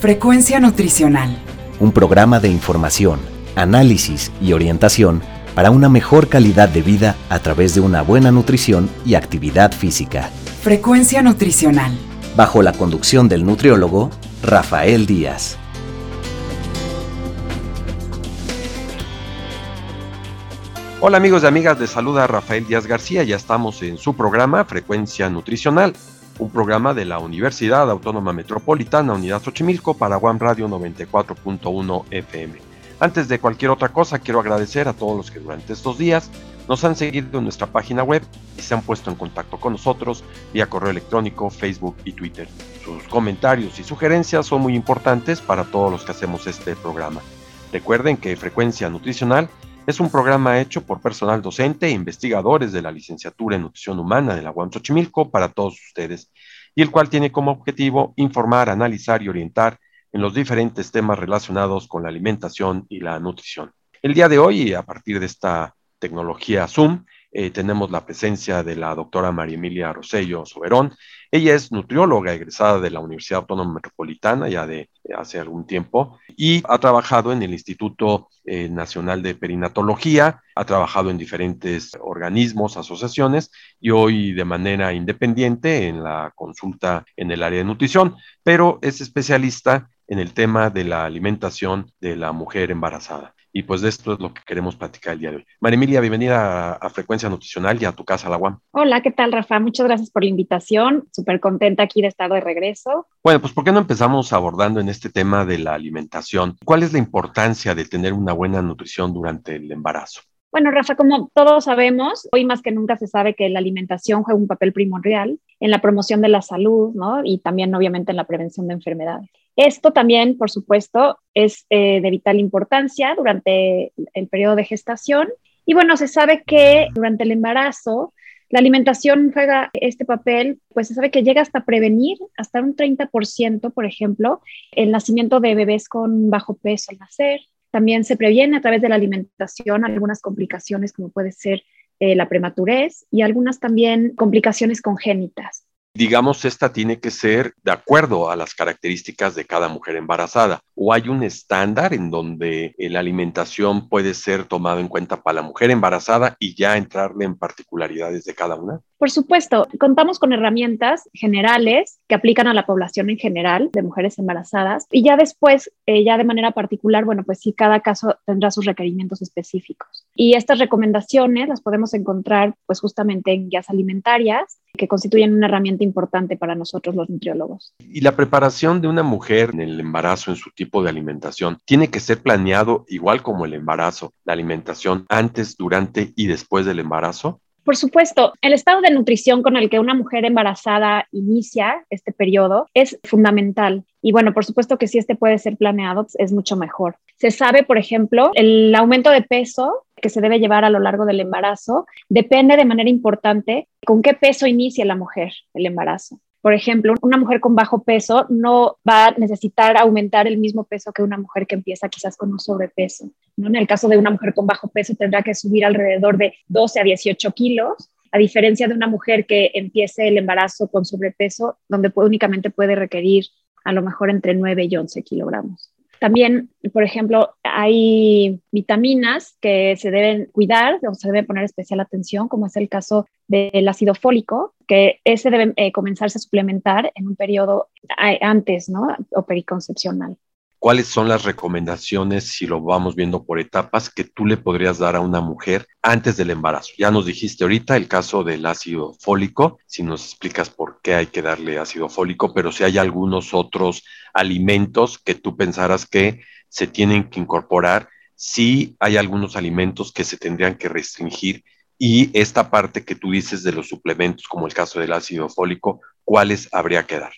Frecuencia Nutricional. Un programa de información, análisis y orientación para una mejor calidad de vida a través de una buena nutrición y actividad física. Frecuencia Nutricional. Bajo la conducción del nutriólogo Rafael Díaz. Hola amigos y amigas, les saluda Rafael Díaz García, ya estamos en su programa Frecuencia Nutricional, un programa de la Universidad Autónoma Metropolitana Unidad Xochimilco para One Radio 94.1 FM. Antes de cualquier otra cosa, quiero agradecer a todos los que durante estos días nos han seguido en nuestra página web y se han puesto en contacto con nosotros vía correo electrónico, Facebook y Twitter. Sus comentarios y sugerencias son muy importantes para todos los que hacemos este programa. Recuerden que Frecuencia Nutricional es un programa hecho por personal docente e investigadores de la licenciatura en nutrición humana de la UAM para todos ustedes, y el cual tiene como objetivo informar, analizar y orientar en los diferentes temas relacionados con la alimentación y la nutrición. El día de hoy, a partir de esta tecnología Zoom, eh, tenemos la presencia de la doctora María Emilia Rosello Soberón. Ella es nutrióloga egresada de la Universidad Autónoma Metropolitana ya de, hace algún tiempo y ha trabajado en el Instituto eh, Nacional de Perinatología, ha trabajado en diferentes organismos, asociaciones y hoy de manera independiente en la consulta en el área de nutrición, pero es especialista en el tema de la alimentación de la mujer embarazada. Y pues de esto es lo que queremos platicar el día de hoy. María Emilia, bienvenida a, Frecuencia Nutricional y a tu casa, la UAM. Hola, ¿qué tal, Rafa? Muchas gracias por la invitación. Súper contenta aquí de estar de regreso. Bueno, pues ¿por qué no empezamos abordando en este tema de la alimentación? ¿Cuál es la importancia de tener una buena nutrición durante el embarazo? Bueno, Rafa, como todos sabemos, hoy más que nunca se sabe que la alimentación juega un papel primordial en la promoción de la salud, ¿no? Y también, obviamente, en la prevención de enfermedades. Esto también, por supuesto, es eh, de vital importancia durante el periodo de gestación. Y bueno, se sabe que durante el embarazo, la alimentación juega este papel, pues se sabe que llega hasta prevenir hasta un 30%, por ejemplo, el nacimiento de bebés con bajo peso al nacer, también se previene a través de la alimentación algunas complicaciones como puede ser eh, la prematurez y algunas también complicaciones congénitas digamos, esta tiene que ser de acuerdo a las características de cada mujer embarazada. ¿O hay un estándar en donde la alimentación puede ser tomada en cuenta para la mujer embarazada y ya entrarle en particularidades de cada una? Por supuesto, contamos con herramientas generales que aplican a la población en general de mujeres embarazadas y ya después, eh, ya de manera particular, bueno, pues sí, cada caso tendrá sus requerimientos específicos. Y estas recomendaciones las podemos encontrar pues justamente en guías alimentarias que constituyen una herramienta importante para nosotros los nutriólogos. ¿Y la preparación de una mujer en el embarazo, en su tipo de alimentación, tiene que ser planeado igual como el embarazo, la alimentación antes, durante y después del embarazo? Por supuesto, el estado de nutrición con el que una mujer embarazada inicia este periodo es fundamental. Y bueno, por supuesto que si este puede ser planeado, es mucho mejor. Se sabe, por ejemplo, el aumento de peso que se debe llevar a lo largo del embarazo depende de manera importante con qué peso inicia la mujer el embarazo. Por ejemplo, una mujer con bajo peso no va a necesitar aumentar el mismo peso que una mujer que empieza quizás con un sobrepeso. ¿no? En el caso de una mujer con bajo peso tendrá que subir alrededor de 12 a 18 kilos, a diferencia de una mujer que empiece el embarazo con sobrepeso, donde únicamente puede requerir a lo mejor entre 9 y 11 kilogramos. También, por ejemplo, hay vitaminas que se deben cuidar o se debe poner especial atención, como es el caso del ácido fólico, que ese debe eh, comenzarse a suplementar en un periodo eh, antes, ¿no? O periconcepcional. ¿Cuáles son las recomendaciones, si lo vamos viendo por etapas, que tú le podrías dar a una mujer antes del embarazo? Ya nos dijiste ahorita el caso del ácido fólico, si nos explicas por qué hay que darle ácido fólico, pero si hay algunos otros alimentos que tú pensaras que se tienen que incorporar, si hay algunos alimentos que se tendrían que restringir y esta parte que tú dices de los suplementos, como el caso del ácido fólico, ¿cuáles habría que dar?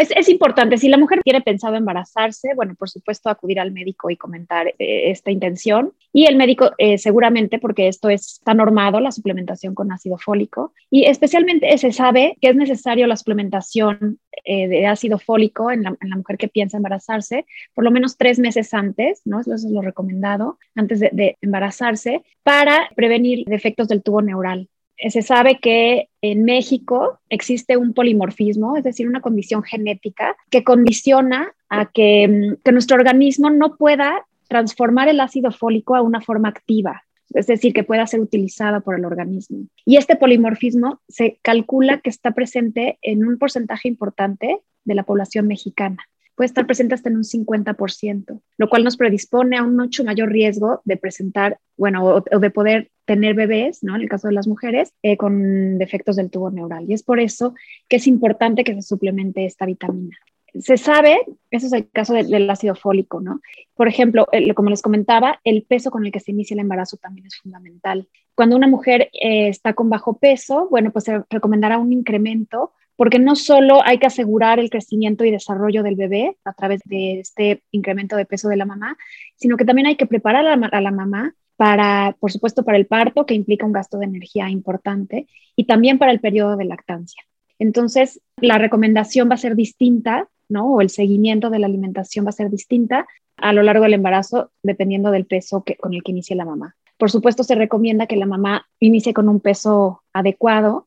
Es, importante, si la mujer tiene pensado embarazarse, bueno, por supuesto acudir al médico y comentar eh, esta intención. Y el médico eh, seguramente, porque esto está normado, la suplementación con ácido fólico. Y especialmente se sabe que es necesario la suplementación eh, de ácido fólico en la, mujer que piensa embarazarse, por lo menos tres meses antes, ¿no? Eso es lo recomendado, antes de, de embarazarse, para prevenir defectos del tubo neural se sabe que en México existe un polimorfismo, es decir, una condición genética que condiciona a que, mm, que nuestro organismo no pueda transformar el ácido fólico a una forma activa, es decir, que pueda ser utilizada por el organismo. Y este polimorfismo se calcula que está presente en un porcentaje importante de la población mexicana. Puede estar presente hasta en un 50%, lo cual nos predispone a un mucho mayor riesgo de presentar, bueno, o, de poder tener bebés, ¿no? En el caso de las mujeres, eh, con defectos del tubo neural. Y es por eso que es importante que se suplemente esta vitamina se sabe, ese es el caso del ácido fólico, ¿no? Por ejemplo, como les comentaba, el peso con el que se inicia el embarazo también es fundamental. Cuando una mujer eh, está con bajo peso, bueno, pues se recomendará un incremento porque no solo hay que asegurar el crecimiento y desarrollo del bebé a través de este incremento de peso de la mamá, sino que también hay que preparar a la, mamá para, por supuesto, para el parto, que implica un gasto de energía importante, y también para el periodo de lactancia. Entonces, la recomendación va a ser distinta ¿no? O el seguimiento de la alimentación va a ser distinta a lo largo del embarazo, dependiendo del peso que, con el que inicie la mamá. Por supuesto, se recomienda que la mamá inicie con un peso adecuado,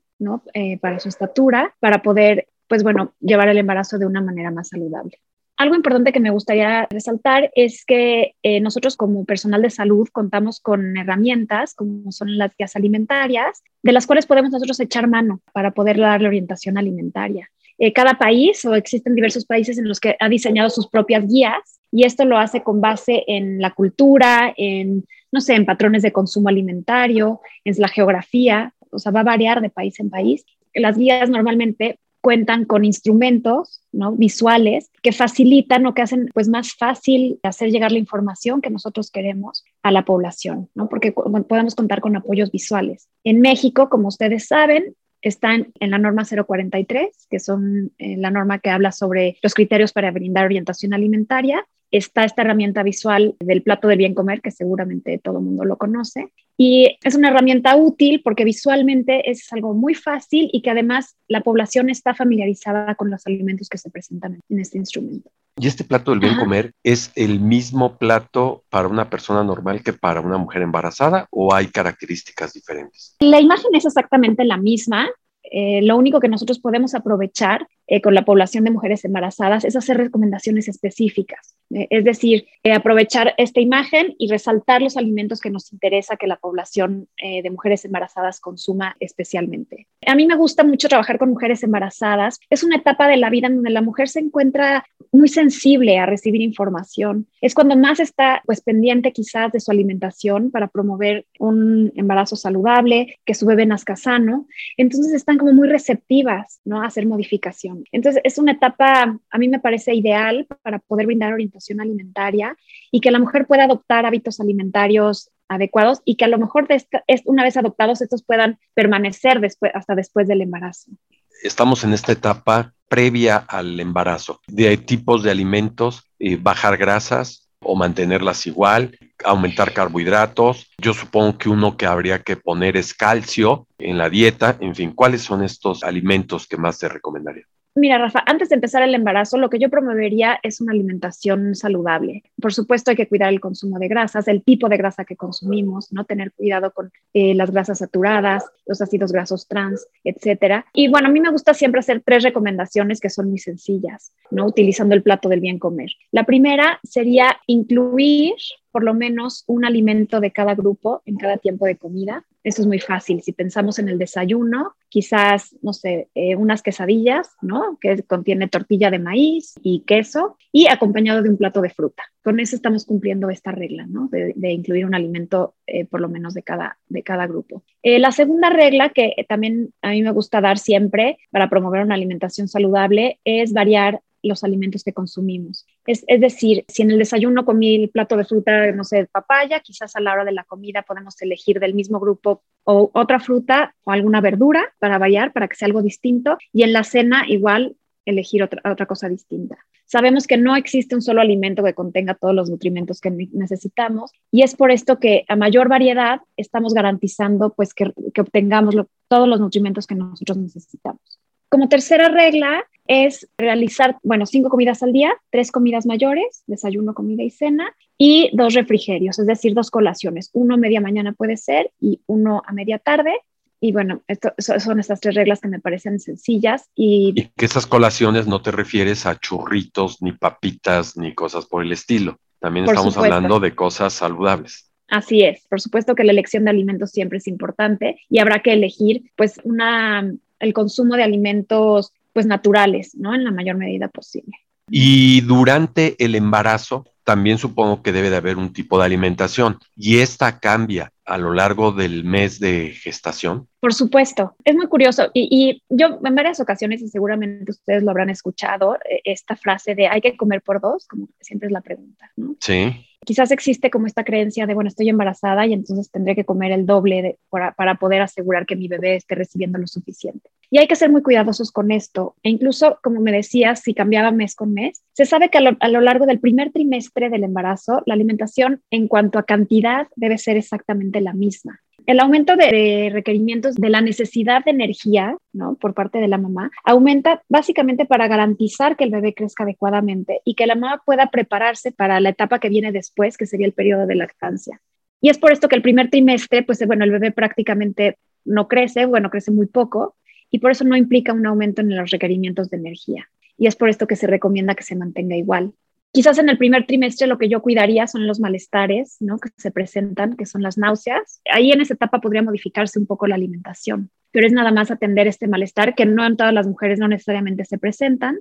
Eh, para su estatura, para poder, pues bueno, llevar el embarazo de una manera más saludable. Algo importante que me gustaría resaltar es que eh, nosotros como personal de salud contamos con herramientas como son las guías alimentarias, de las cuales podemos nosotros echar mano para poder darle orientación alimentaria. Eh, cada país o existen diversos países en los que ha diseñado sus propias guías y esto lo hace con base en la cultura, en, no sé, en patrones de consumo alimentario, en la geografía, o sea, va a variar de país en país. Las guías normalmente cuentan con instrumentos ¿no? visuales que facilitan o que hacen pues más fácil hacer llegar la información que nosotros queremos a la población, ¿no? porque podemos contar con apoyos visuales. En México, como ustedes saben, están en la norma 043, que son eh, la norma que habla sobre los criterios para brindar orientación alimentaria. Está esta herramienta visual del plato del bien comer, que seguramente todo el mundo lo conoce. Y es una herramienta útil porque visualmente es algo muy fácil y que además la población está familiarizada con los alimentos que se presentan en este instrumento. ¿Y este plato del bien comer es el mismo plato para una persona normal que para una mujer embarazada o hay características diferentes? La imagen es exactamente la misma. Eh, lo único que nosotros podemos aprovechar eh, con la población de mujeres embarazadas es hacer recomendaciones específicas. Eh, es decir, aprovechar esta imagen y resaltar los alimentos que nos interesa que la población de mujeres embarazadas consuma especialmente. A mí me gusta mucho trabajar con mujeres embarazadas. Es una etapa de la vida en donde la mujer se encuentra muy sensible a recibir información. Es cuando más está pues pendiente quizás de su alimentación para promover un embarazo saludable, que su bebé nazca sano. Entonces están como muy receptivas, ¿no? A hacer Entonces es una etapa, a mí me parece ideal para poder brindar orientación alimentaria y que la mujer pueda adoptar hábitos alimentarios adecuados y que a lo mejor de una vez adoptados estos puedan permanecer después, hasta después del embarazo. Estamos en esta etapa previa al embarazo, de tipos de alimentos, eh, bajar grasas o mantenerlas igual, aumentar carbohidratos. Yo supongo que uno que habría que poner es calcio en la dieta. En fin, ¿cuáles son estos alimentos que más te recomendaría? Mira, Rafa, antes de empezar el embarazo, lo que yo promovería es una alimentación saludable. Por supuesto, hay que cuidar el consumo de grasas, el tipo de grasa que consumimos, ¿no? Tener cuidado con eh, las grasas saturadas, los ácidos grasos trans, etcétera. Y bueno, a mí me gusta siempre hacer tres recomendaciones que son muy sencillas, ¿no? Utilizando el plato del bien comer. La primera sería incluir por lo menos un alimento de cada grupo en cada tiempo de comida. Eso es muy fácil. Si pensamos en el desayuno, quizás, no sé, eh, unas quesadillas, ¿no? Que contiene tortilla de maíz y queso y acompañado de un plato de fruta. Con eso estamos cumpliendo esta regla, ¿no? De, incluir un alimento eh, por lo menos de cada, de cada grupo. Eh, la segunda regla que también a mí me gusta dar siempre para promover una alimentación saludable es variar los alimentos que consumimos. Es, decir, si en el desayuno comí el plato de fruta, no sé, papaya, quizás a la hora de la comida podemos elegir del mismo grupo o otra fruta o alguna verdura para variar, para que sea algo distinto. Y en la cena igual elegir otra, otra cosa distinta. Sabemos que no existe un solo alimento que contenga todos los nutrimentos que necesitamos y es por esto que a mayor variedad estamos garantizando pues que, obtengamos todos los nutrimentos que nosotros necesitamos. Como tercera regla es realizar, bueno, cinco comidas al día, tres comidas mayores, desayuno, comida y cena, y dos refrigerios, es decir, dos colaciones, uno a media mañana puede ser y uno a media tarde, Y bueno, esto, son estas tres reglas que me parecen sencillas. Y, y que esas colaciones no te refieres a churritos, ni papitas, ni cosas por el estilo. También estamos hablando de cosas saludables. Así es, por supuesto que la elección de alimentos siempre es importante y habrá que elegir pues una, el consumo de alimentos pues naturales, ¿no? En la mayor medida posible. Y durante el embarazo, también supongo que debe de haber un tipo de alimentación y esta cambia a lo largo del mes de gestación. Por supuesto, es muy curioso y, y, yo en varias ocasiones y seguramente ustedes lo habrán escuchado, eh, esta frase de hay que comer por dos, como siempre es la pregunta. ¿no? Sí quizás existe como esta creencia de, bueno, estoy embarazada y entonces tendré que comer el doble para, poder asegurar que mi bebé esté recibiendo lo suficiente. Y hay que ser muy cuidadosos con esto. E incluso, como me decías, si cambiaba mes con mes, se sabe que a lo, largo del primer trimestre del embarazo, la alimentación en cuanto a cantidad debe ser exactamente la misma. El aumento de, requerimientos de la necesidad de energía ¿no? por parte de la mamá aumenta básicamente para garantizar que el bebé crezca adecuadamente y que la mamá pueda prepararse para la etapa que viene después, que sería el periodo de lactancia. Y es por esto que el primer trimestre, pues bueno, el bebé prácticamente no crece, bueno, crece muy poco y por eso no implica un aumento en los requerimientos de energía. Y es por esto que se recomienda que se mantenga igual. Quizás en el primer trimestre lo que yo cuidaría son los malestares ¿no? que se presentan, que son las náuseas. Ahí en esa etapa podría modificarse un poco la alimentación, pero es nada más atender este malestar que no en todas las mujeres no necesariamente se presentan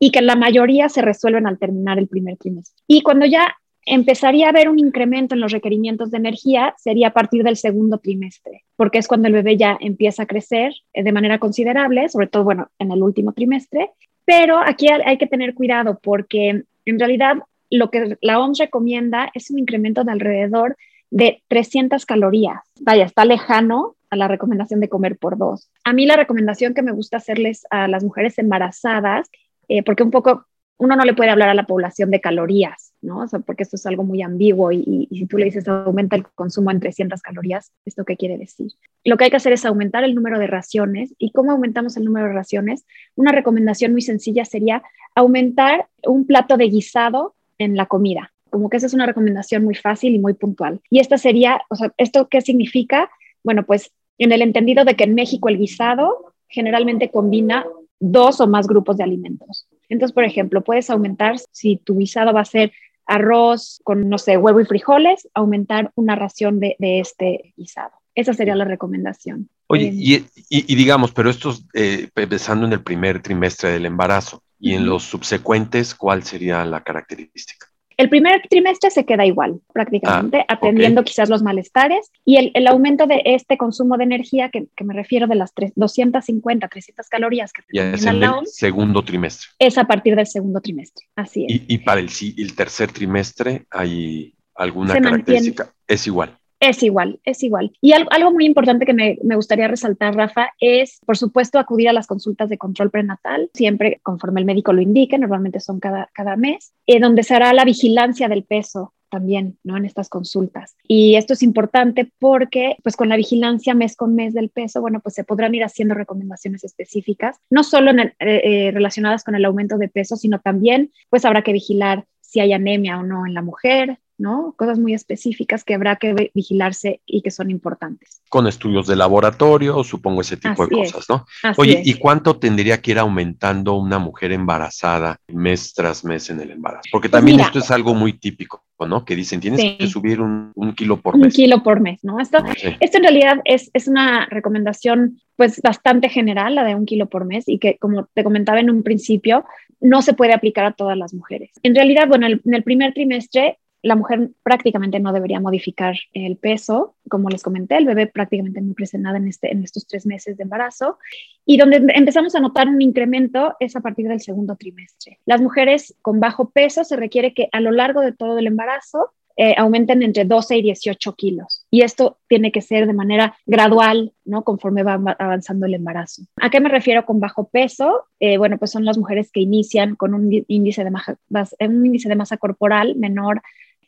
y que la mayoría se resuelven al terminar el primer trimestre. Y cuando ya empezaría a haber un incremento en los requerimientos de energía sería a partir del segundo trimestre, porque es cuando el bebé ya empieza a crecer eh, de manera considerable, sobre todo, bueno, en el último trimestre. Pero aquí hay que tener cuidado porque en realidad, lo que la OMS recomienda es un incremento de alrededor de 300 calorías. Vaya, está lejano a la recomendación de comer por dos. A mí la recomendación que me gusta hacerles a las mujeres embarazadas, eh, porque un poco uno no le puede hablar a la población de calorías, ¿no? O sea, porque esto es algo muy ambiguo y, si tú le dices aumenta el consumo en 300 calorías, ¿esto qué quiere decir? Lo que hay que hacer es aumentar el número de raciones. ¿Y cómo aumentamos el número de raciones? Una recomendación muy sencilla sería aumentar un plato de guisado en la comida. Como que esa es una recomendación muy fácil y muy puntual. Y esta sería, o sea, ¿esto qué significa? Bueno, pues en el entendido de que en México el guisado generalmente combina dos o más grupos de alimentos. Entonces, por ejemplo, puedes aumentar, si tu guisado va a ser arroz con, no sé, huevo y frijoles, aumentar una ración de, este guisado. Esa sería la recomendación. Oye, eh, y, digamos, pero esto eh, pensando en el primer trimestre del embarazo y en los subsecuentes, ¿cuál sería la característica? El primer trimestre se queda igual, prácticamente, ah, atendiendo quizás los malestares y el, el, aumento de este consumo de energía, que, que me refiero de las 250, 300 calorías que ya es en el segundo trimestre. Es a partir del segundo trimestre, así es. Y, y para el, el, tercer trimestre hay alguna característica, es igual. Es igual, es igual. Y algo, muy importante que me, gustaría resaltar, Rafa, es, por supuesto, acudir a las consultas de control prenatal, siempre conforme el médico lo indique, normalmente son cada, cada mes, eh, donde se hará la vigilancia del peso también, ¿no? En estas consultas. Y esto es importante porque, pues con la vigilancia mes con mes del peso, bueno, pues se podrán ir haciendo recomendaciones específicas, no solo eh, eh, relacionadas con el aumento de peso, sino también, pues habrá que vigilar si hay anemia o no en la mujer, ¿no? Cosas muy específicas que habrá que vigilarse y que son importantes. Con estudios de laboratorio, supongo ese tipo de cosas, ¿no? Oye, ¿y cuánto tendría que ir aumentando una mujer embarazada mes tras mes en el embarazo? Porque pues también esto es algo muy típico. ¿no? Que dicen, tienes que subir un, kilo por mes. Un kilo por mes, ¿no? Esto, esto en realidad es, es, una recomendación pues bastante general, la de un kilo por mes, y que como te comentaba en un principio, no se puede aplicar a todas las mujeres. En realidad, bueno, en el primer trimestre la mujer prácticamente no debería modificar el peso. Como les comenté, el bebé prácticamente no crece nada en, este, en estos tres meses de embarazo. Y donde empezamos a notar un incremento es a partir del segundo trimestre. Las mujeres con bajo peso se requiere que a lo largo de todo el embarazo eh, aumenten entre 12 y 18 kilos. Y esto tiene que ser de manera gradual, ¿no? Conforme va avanzando el embarazo. ¿A qué me refiero con bajo peso? Eh, bueno, pues son las mujeres que inician con un índice de, masa, un índice de masa corporal menor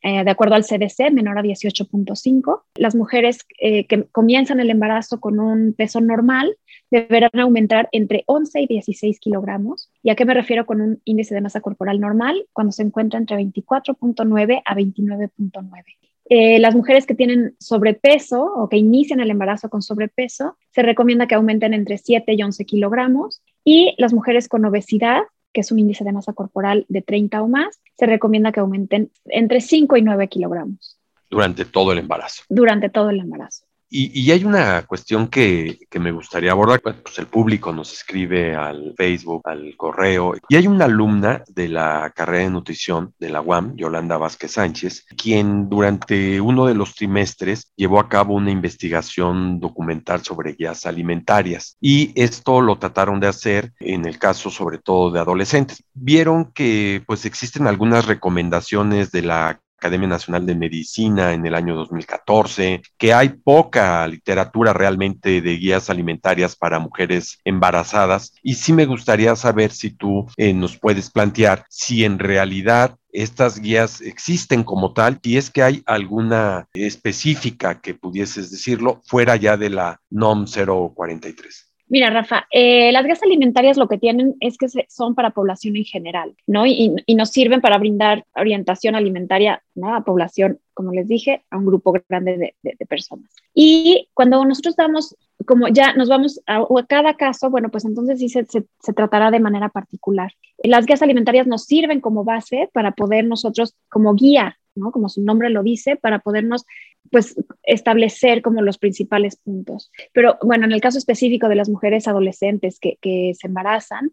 eh, de acuerdo al CDC, menor a 18.5. Las mujeres eh, que comienzan el embarazo con un peso normal deberán aumentar entre 11 y 16 kilogramos. ¿Y a qué me refiero con un índice de masa corporal normal? Cuando se encuentra entre 24.9 a 29.9. Eh, las mujeres que tienen sobrepeso o que inician el embarazo con sobrepeso, se recomienda que aumenten entre 7 y 11 kilogramos. Y las mujeres con obesidad, que es un índice de masa corporal de 30 o más, se recomienda que aumenten entre 5 y 9 kilogramos. Durante todo el embarazo. Durante todo el embarazo. Y, hay una cuestión que, que, me gustaría abordar. Pues el público nos escribe al Facebook, al correo. Y hay una alumna de la carrera de nutrición de la UAM, Yolanda Vázquez Sánchez, quien durante uno de los trimestres llevó a cabo una investigación documental sobre guías alimentarias. Y esto lo trataron de hacer en el caso sobre todo de adolescentes. Vieron que pues existen algunas recomendaciones de la Academia Nacional de Medicina en el año 2014, que hay poca literatura realmente de guías alimentarias para mujeres embarazadas. Y sí me gustaría saber si tú eh, nos puedes plantear si en realidad estas guías existen como tal y es que hay alguna específica que pudieses decirlo fuera ya de la NOM 043. Mira, Rafa, eh, las guías alimentarias lo que tienen es que son para población en general, ¿no? Y, nos sirven para brindar orientación alimentaria ¿no? a población, como les dije, a un grupo grande de, personas. Y cuando nosotros damos, como ya nos vamos a, cada caso, bueno, pues entonces sí se, se tratará de manera particular. Las guías alimentarias nos sirven como base para poder nosotros, como guía, ¿no? Como su nombre lo dice, para podernos pues establecer como los principales puntos. Pero bueno, en el caso específico de las mujeres adolescentes que, se embarazan,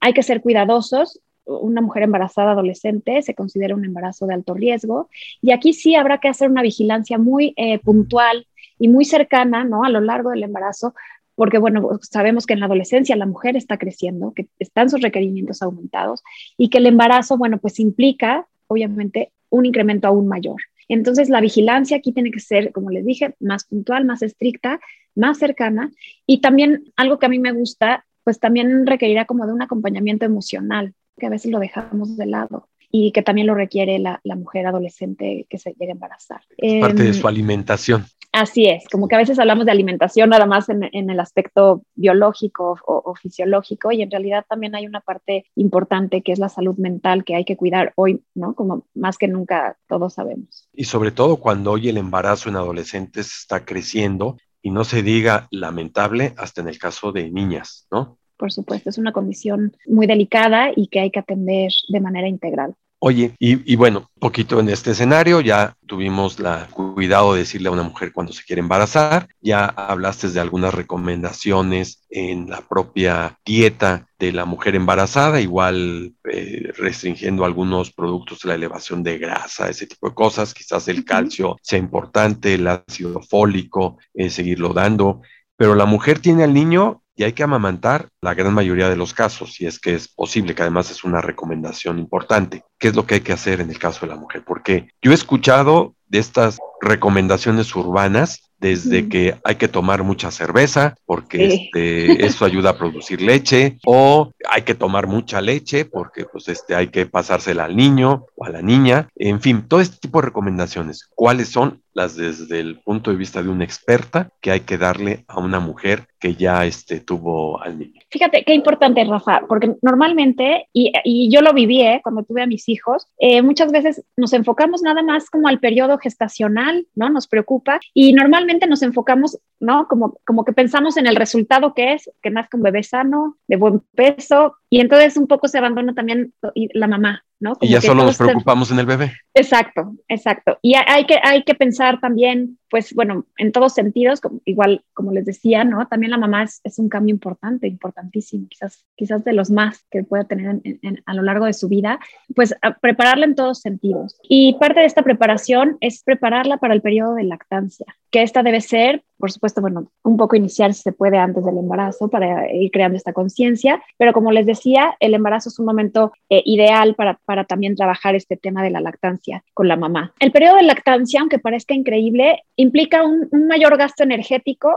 hay que ser cuidadosos. Una mujer embarazada adolescente se considera un embarazo de alto riesgo y aquí sí habrá que hacer una vigilancia muy eh, puntual y muy cercana, ¿no? A lo largo del embarazo, porque bueno, sabemos que en la adolescencia la mujer está creciendo, que están sus requerimientos aumentados y que el embarazo, bueno, pues implica obviamente un incremento aún mayor. Entonces, la vigilancia aquí tiene que ser, como les dije, más puntual, más estricta, más cercana y también algo que a mí me gusta, pues también requerirá como de un acompañamiento emocional, que a veces lo dejamos de lado y que también lo requiere la, mujer adolescente que se llegue a embarazar. Es parte de em, su alimentación. Así es, como que a veces hablamos de alimentación nada más en, el aspecto biológico o, fisiológico y en realidad también hay una parte importante que es la salud mental que hay que cuidar hoy, ¿no? Como más que nunca todos sabemos. Y sobre todo cuando hoy el embarazo en adolescentes está creciendo y no se diga lamentable hasta en el caso de niñas, ¿no? Por supuesto, es una condición muy delicada y que hay que atender de manera integral. Oye, y, bueno, poquito en este escenario, ya tuvimos la cuidado de decirle a una mujer cuando se quiere embarazar, ya hablaste de algunas recomendaciones en la propia dieta de la mujer embarazada, igual eh, restringiendo algunos productos de la elevación de grasa, ese tipo de cosas, quizás el calcio sea importante, el ácido fólico, eh, seguirlo dando, pero la mujer tiene al niño y hay que amamantar la gran mayoría de los casos, si es que es posible, que además es una recomendación importante. ¿Qué es lo que hay que hacer en el caso de la mujer? Porque yo he escuchado de estas recomendaciones urbanas desde que hay que tomar mucha cerveza porque este, eso ayuda a producir leche o hay que tomar mucha leche porque pues este, hay que pasársela al niño o a la niña. En fin, todo este tipo de recomendaciones. ¿Cuáles son las desde el punto de vista de una experta que hay que darle a una mujer que ya este, tuvo al niño? Fíjate qué importante, Rafa, porque normalmente, y, yo lo viví ¿eh? cuando tuve a mis hijos, eh, muchas veces nos enfocamos nada más como al periodo gestacional, ¿no? Nos preocupa y normalmente nos enfocamos, ¿no? Como, como que pensamos en el resultado que es, que nazca un bebé sano, de buen peso, y entonces un poco se abandona también la mamá, ¿no? y ya solo nos preocupamos en el bebé. Exacto, exacto. Y hay que, hay que pensar también, pues bueno, en todos sentidos, como, igual como les decía, ¿no? También la mamá es, es, un cambio importante, importantísimo, quizás, quizás de los más que puede tener a lo largo de su vida, pues prepararla en todos sentidos. Y parte de esta preparación es prepararla para el periodo de lactancia, que esta debe ser, por supuesto, bueno, un poco iniciar si se puede antes del embarazo para ir creando esta conciencia, pero como les decía, el embarazo es un momento eh, ideal para, para también trabajar este tema de la lactancia con la mamá. El periodo de lactancia, aunque parezca increíble, implica un, mayor gasto energético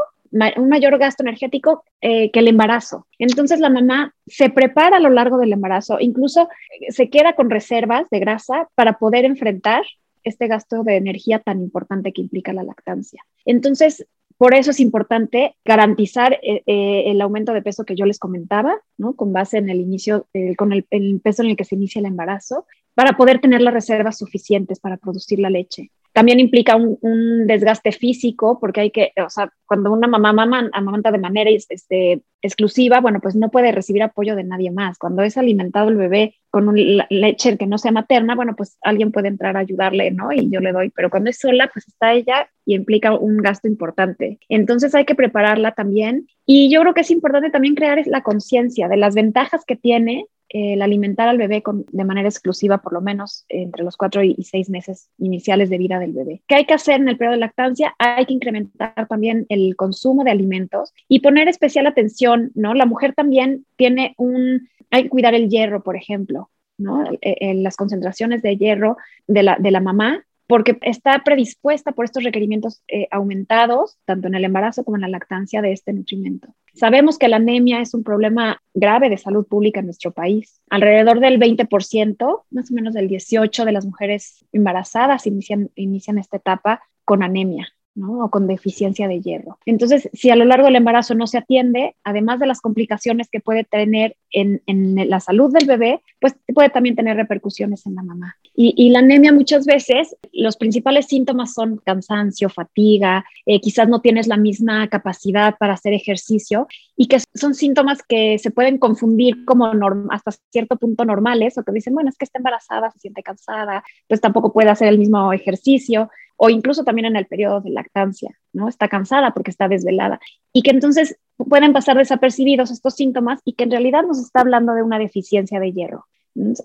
un mayor gasto energético eh, que el embarazo. Entonces la mamá se prepara a lo largo del embarazo, incluso eh, se queda con reservas de grasa para poder enfrentar este gasto de energía tan importante que implica la lactancia. Entonces, por eso es importante garantizar eh, el aumento de peso que yo les comentaba, ¿no? Con base en el inicio, con el, peso en el que se inicia el embarazo, para poder tener las reservas suficientes para producir la leche. También implica un, desgaste físico porque hay que, o sea, cuando una mamá mama, amamanta de manera este, exclusiva, bueno, pues no puede recibir apoyo de nadie más. Cuando es alimentado el bebé con un leche que no sea materna, bueno, pues alguien puede entrar a ayudarle, ¿no? Y yo le doy, pero cuando es sola, pues está ella y implica un gasto importante. Entonces hay que prepararla también. Y yo creo que es importante también crear la conciencia de las ventajas que tiene el alimentar al bebé de manera exclusiva, por lo menos entre los cuatro y seis meses iniciales de vida del bebé. ¿Qué hay que hacer en el periodo de lactancia? Hay que incrementar también el consumo de alimentos y poner especial atención, ¿no? La mujer también tiene un, hay cuidar el hierro, por ejemplo, ¿no? las concentraciones de hierro de la, de la mamá porque está predispuesta por estos requerimientos eh, aumentados, tanto en el embarazo como en la lactancia de este nutrimento. Sabemos que la anemia es un problema grave de salud pública en nuestro país. Alrededor del 20%, más o menos del 18% de las mujeres embarazadas inician, inician esta etapa con anemia. ¿No? o con deficiencia de hierro. Entonces, si a lo largo del embarazo no se atiende, además de las complicaciones que puede tener en, la salud del bebé, pues puede también tener repercusiones en la mamá. Y, la anemia muchas veces, los principales síntomas son cansancio, fatiga, eh, quizás no tienes la misma capacidad para hacer ejercicio y que son síntomas que se pueden confundir como hasta cierto punto normales o que dicen, bueno, es que está embarazada, se siente cansada, pues tampoco puede hacer el mismo ejercicio o incluso también en el periodo de lactancia, ¿no? Está cansada porque está desvelada y que entonces pueden pasar desapercibidos estos síntomas y que en realidad nos está hablando de una deficiencia de hierro.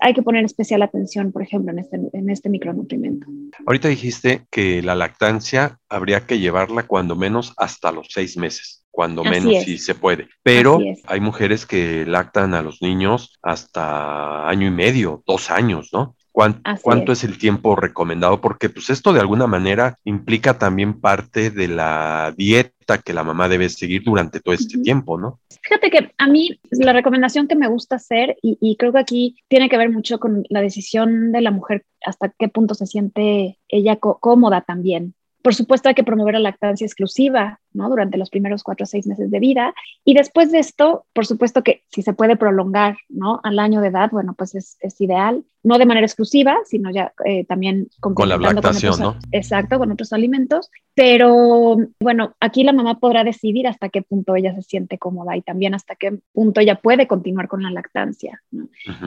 hay que poner especial atención, por ejemplo, en este, en este micronutrimento. Ahorita dijiste que la lactancia habría que llevarla cuando menos hasta los seis meses, cuando menos si se puede. Pero hay mujeres que lactan a los niños hasta año y medio, dos años, ¿no? ¿Cuánto, es. el tiempo recomendado? Porque pues esto de alguna manera implica también parte de la dieta que la mamá debe seguir durante todo este tiempo, ¿no? Fíjate que a mí la recomendación que me gusta hacer, y, y, creo que aquí tiene que ver mucho con la decisión de la mujer hasta qué punto se siente ella cómoda también. Por supuesto hay que promover la lactancia exclusiva, ¿no? Durante los primeros cuatro o seis meses de vida. Y después de esto, por supuesto que si se puede prolongar, ¿no? Al año de edad, bueno, pues es, es ideal no de manera exclusiva, sino ya eh, también con la lactación, ¿no? Exacto, con otros alimentos. Pero bueno, aquí la mamá podrá decidir hasta qué punto ella se siente cómoda y también hasta qué punto ella puede continuar con la lactancia.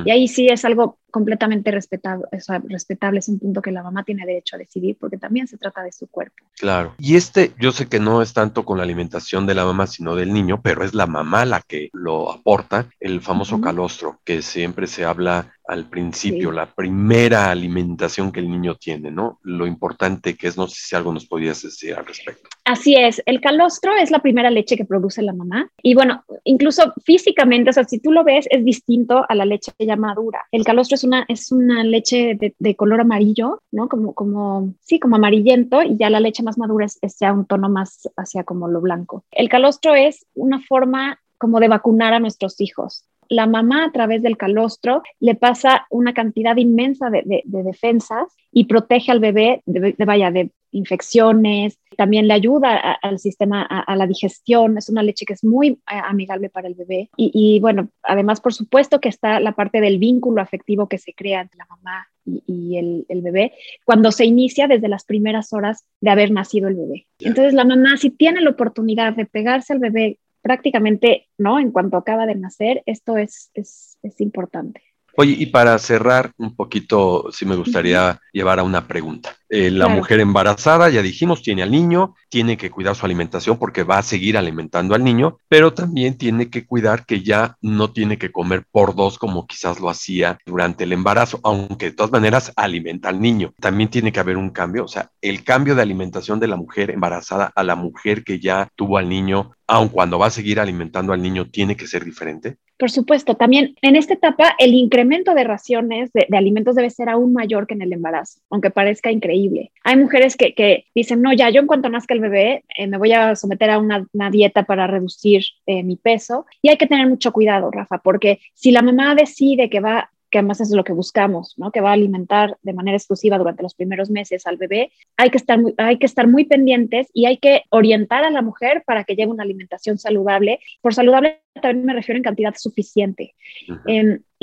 Y ahí sí es algo completamente respetable, o sea, respetable, es un punto que la mamá tiene derecho a decidir porque también se trata de su cuerpo. Claro. Y este, yo sé que no es tanto con la alimentación de la mamá, sino del niño, pero es la mamá la que lo aporta, el famoso calostro, que siempre se habla al principio, la primera alimentación que el niño tiene, ¿no? Lo importante que es, no sé si algo nos podías decir al respecto. Así es, el calostro es la primera leche que produce la mamá y bueno, incluso físicamente, o sea, si tú lo ves, es distinto a la leche ya madura. El calostro es una, es una leche de, color amarillo, ¿no? Como, como, sí, como amarillento y ya la leche más madura es, es ya un tono más hacia como lo blanco. El calostro es una forma como de vacunar a nuestros hijos la mamá a través del calostro le pasa una cantidad inmensa de, defensas y protege al bebé de, vaya, de infecciones, también le ayuda al sistema, a, la digestión, es una leche que es muy eh, amigable para el bebé. Y, bueno, además, por supuesto que está la parte del vínculo afectivo que se crea entre la mamá y, el, bebé cuando se inicia desde las primeras horas de haber nacido el bebé. Entonces, la mamá, si tiene la oportunidad de pegarse al bebé prácticamente, ¿no? En cuanto acaba de nacer, esto es, es, es importante. Oye, y para cerrar un poquito, sí me gustaría llevar a una pregunta. Eh, la mujer embarazada, ya dijimos, tiene al niño, tiene que cuidar su alimentación porque va a seguir alimentando al niño, pero también tiene que cuidar que ya no tiene que comer por dos como quizás lo hacía durante el embarazo, aunque de todas maneras alimenta al niño. También tiene que haber un cambio, o sea, el cambio de alimentación de la mujer embarazada a la mujer que ya tuvo al niño, aun cuando va a seguir alimentando al niño, tiene que ser diferente. Por supuesto, también en esta etapa el incremento de raciones de, alimentos debe ser aún mayor que en el embarazo, aunque parezca increíble. Hay mujeres que, dicen, no, ya yo en cuanto nazca el bebé eh, me voy a someter a una, dieta para reducir eh, mi peso y hay que tener mucho cuidado, Rafa, porque si la mamá decide que va que además es lo que buscamos, ¿no? que va a alimentar de manera exclusiva durante los primeros meses al bebé, hay que, estar muy, hay que estar muy pendientes y hay que orientar a la mujer para que lleve una alimentación saludable. Por saludable también me refiero en cantidad suficiente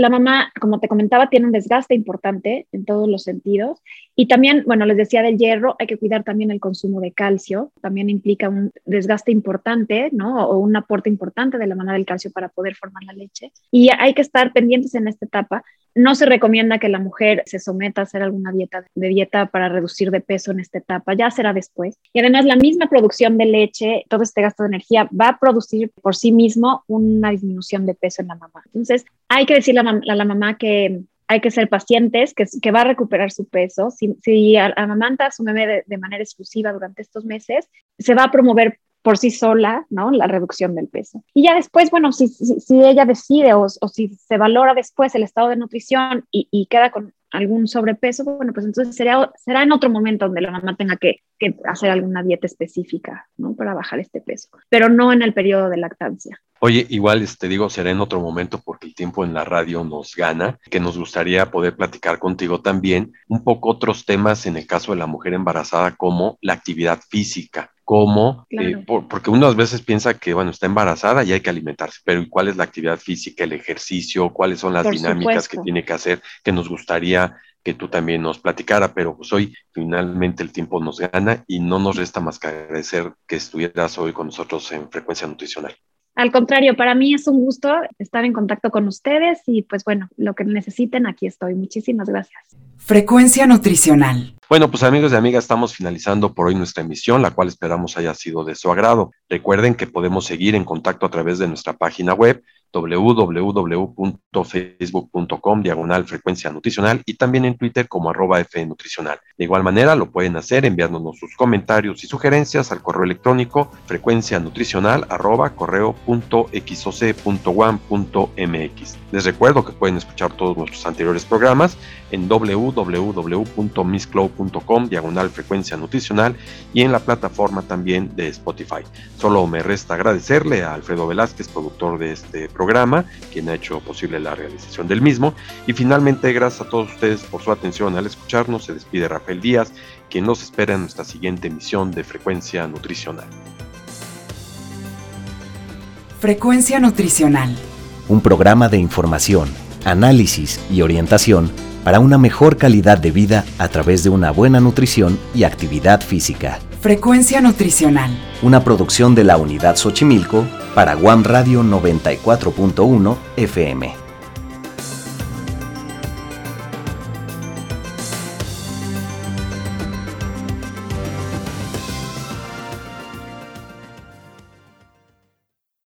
la mamá, como te comentaba, tiene un desgaste importante en todos los sentidos. Y también, bueno, les decía del hierro, hay que cuidar también el consumo de calcio. También implica un desgaste importante, ¿no? O un aporte importante de la mano del calcio para poder formar la leche. Y hay que estar pendientes en esta etapa no se recomienda que la mujer se someta a hacer alguna dieta de dieta para reducir de peso en esta etapa, ya será después. Y además la misma producción de leche, todo este gasto de energía va a producir por sí mismo una disminución de peso en la mamá. Entonces, hay que decirle a la, mamá que hay que ser pacientes, que, va a recuperar su peso. Si, si amamanta a su bebé de, de, manera exclusiva durante estos meses, se va a promover por sí sola, ¿no? La reducción del peso. Y ya después, bueno, si, si, ella decide o, o, si se valora después el estado de nutrición y, y, queda con algún sobrepeso, bueno, pues entonces será, será en otro momento donde la mamá tenga que, que hacer alguna dieta específica, ¿no? Para bajar este peso, pero no en el periodo de lactancia. Oye, igual te este, digo, será en otro momento porque el tiempo en la radio nos gana, que nos gustaría poder platicar contigo también un poco otros temas en el caso de la mujer embarazada como la actividad física cómo, eh, porque unas veces piensa que, bueno, está embarazada y hay que alimentarse, pero ¿cuál es la actividad física, el ejercicio, cuáles son las dinámicas que tiene que hacer, que nos gustaría que tú también nos platicara, pero pues hoy finalmente el tiempo nos gana y no nos resta más que agradecer que estuvieras hoy con nosotros en Frecuencia Nutricional. Al contrario, para mí es un gusto estar en contacto con ustedes y pues bueno, lo que necesiten, aquí estoy. Muchísimas gracias. Frecuencia nutricional. Bueno, pues amigos y amigas, estamos finalizando por hoy nuestra emisión, la cual esperamos haya sido de su agrado. Recuerden que podemos seguir en contacto a través de nuestra página web www.facebook.com diagonal frecuencia nutricional y también en Twitter como arroba nutricional. De igual manera lo pueden hacer enviándonos sus comentarios y sugerencias al correo electrónico frecuencia nutricional arroba correo punto mx. Les recuerdo que pueden escuchar todos nuestros anteriores programas en www.misscloud.com diagonal frecuencia nutricional y en la plataforma también de Spotify. Solo me resta agradecerle a Alfredo Velázquez, productor de este programa, quien ha hecho posible la realización del mismo. Y finalmente, gracias a todos ustedes por su atención al escucharnos. Se despide Rafael Díaz, quien nos espera en nuestra siguiente emisión de Frecuencia Nutricional. Frecuencia Nutricional. Un programa de información, análisis y orientación para una mejor calidad de vida a través de una buena nutrición y actividad física. Frecuencia Nutricional. Una producción de la Unidad Xochimilco para Guam Radio 94.1 FM.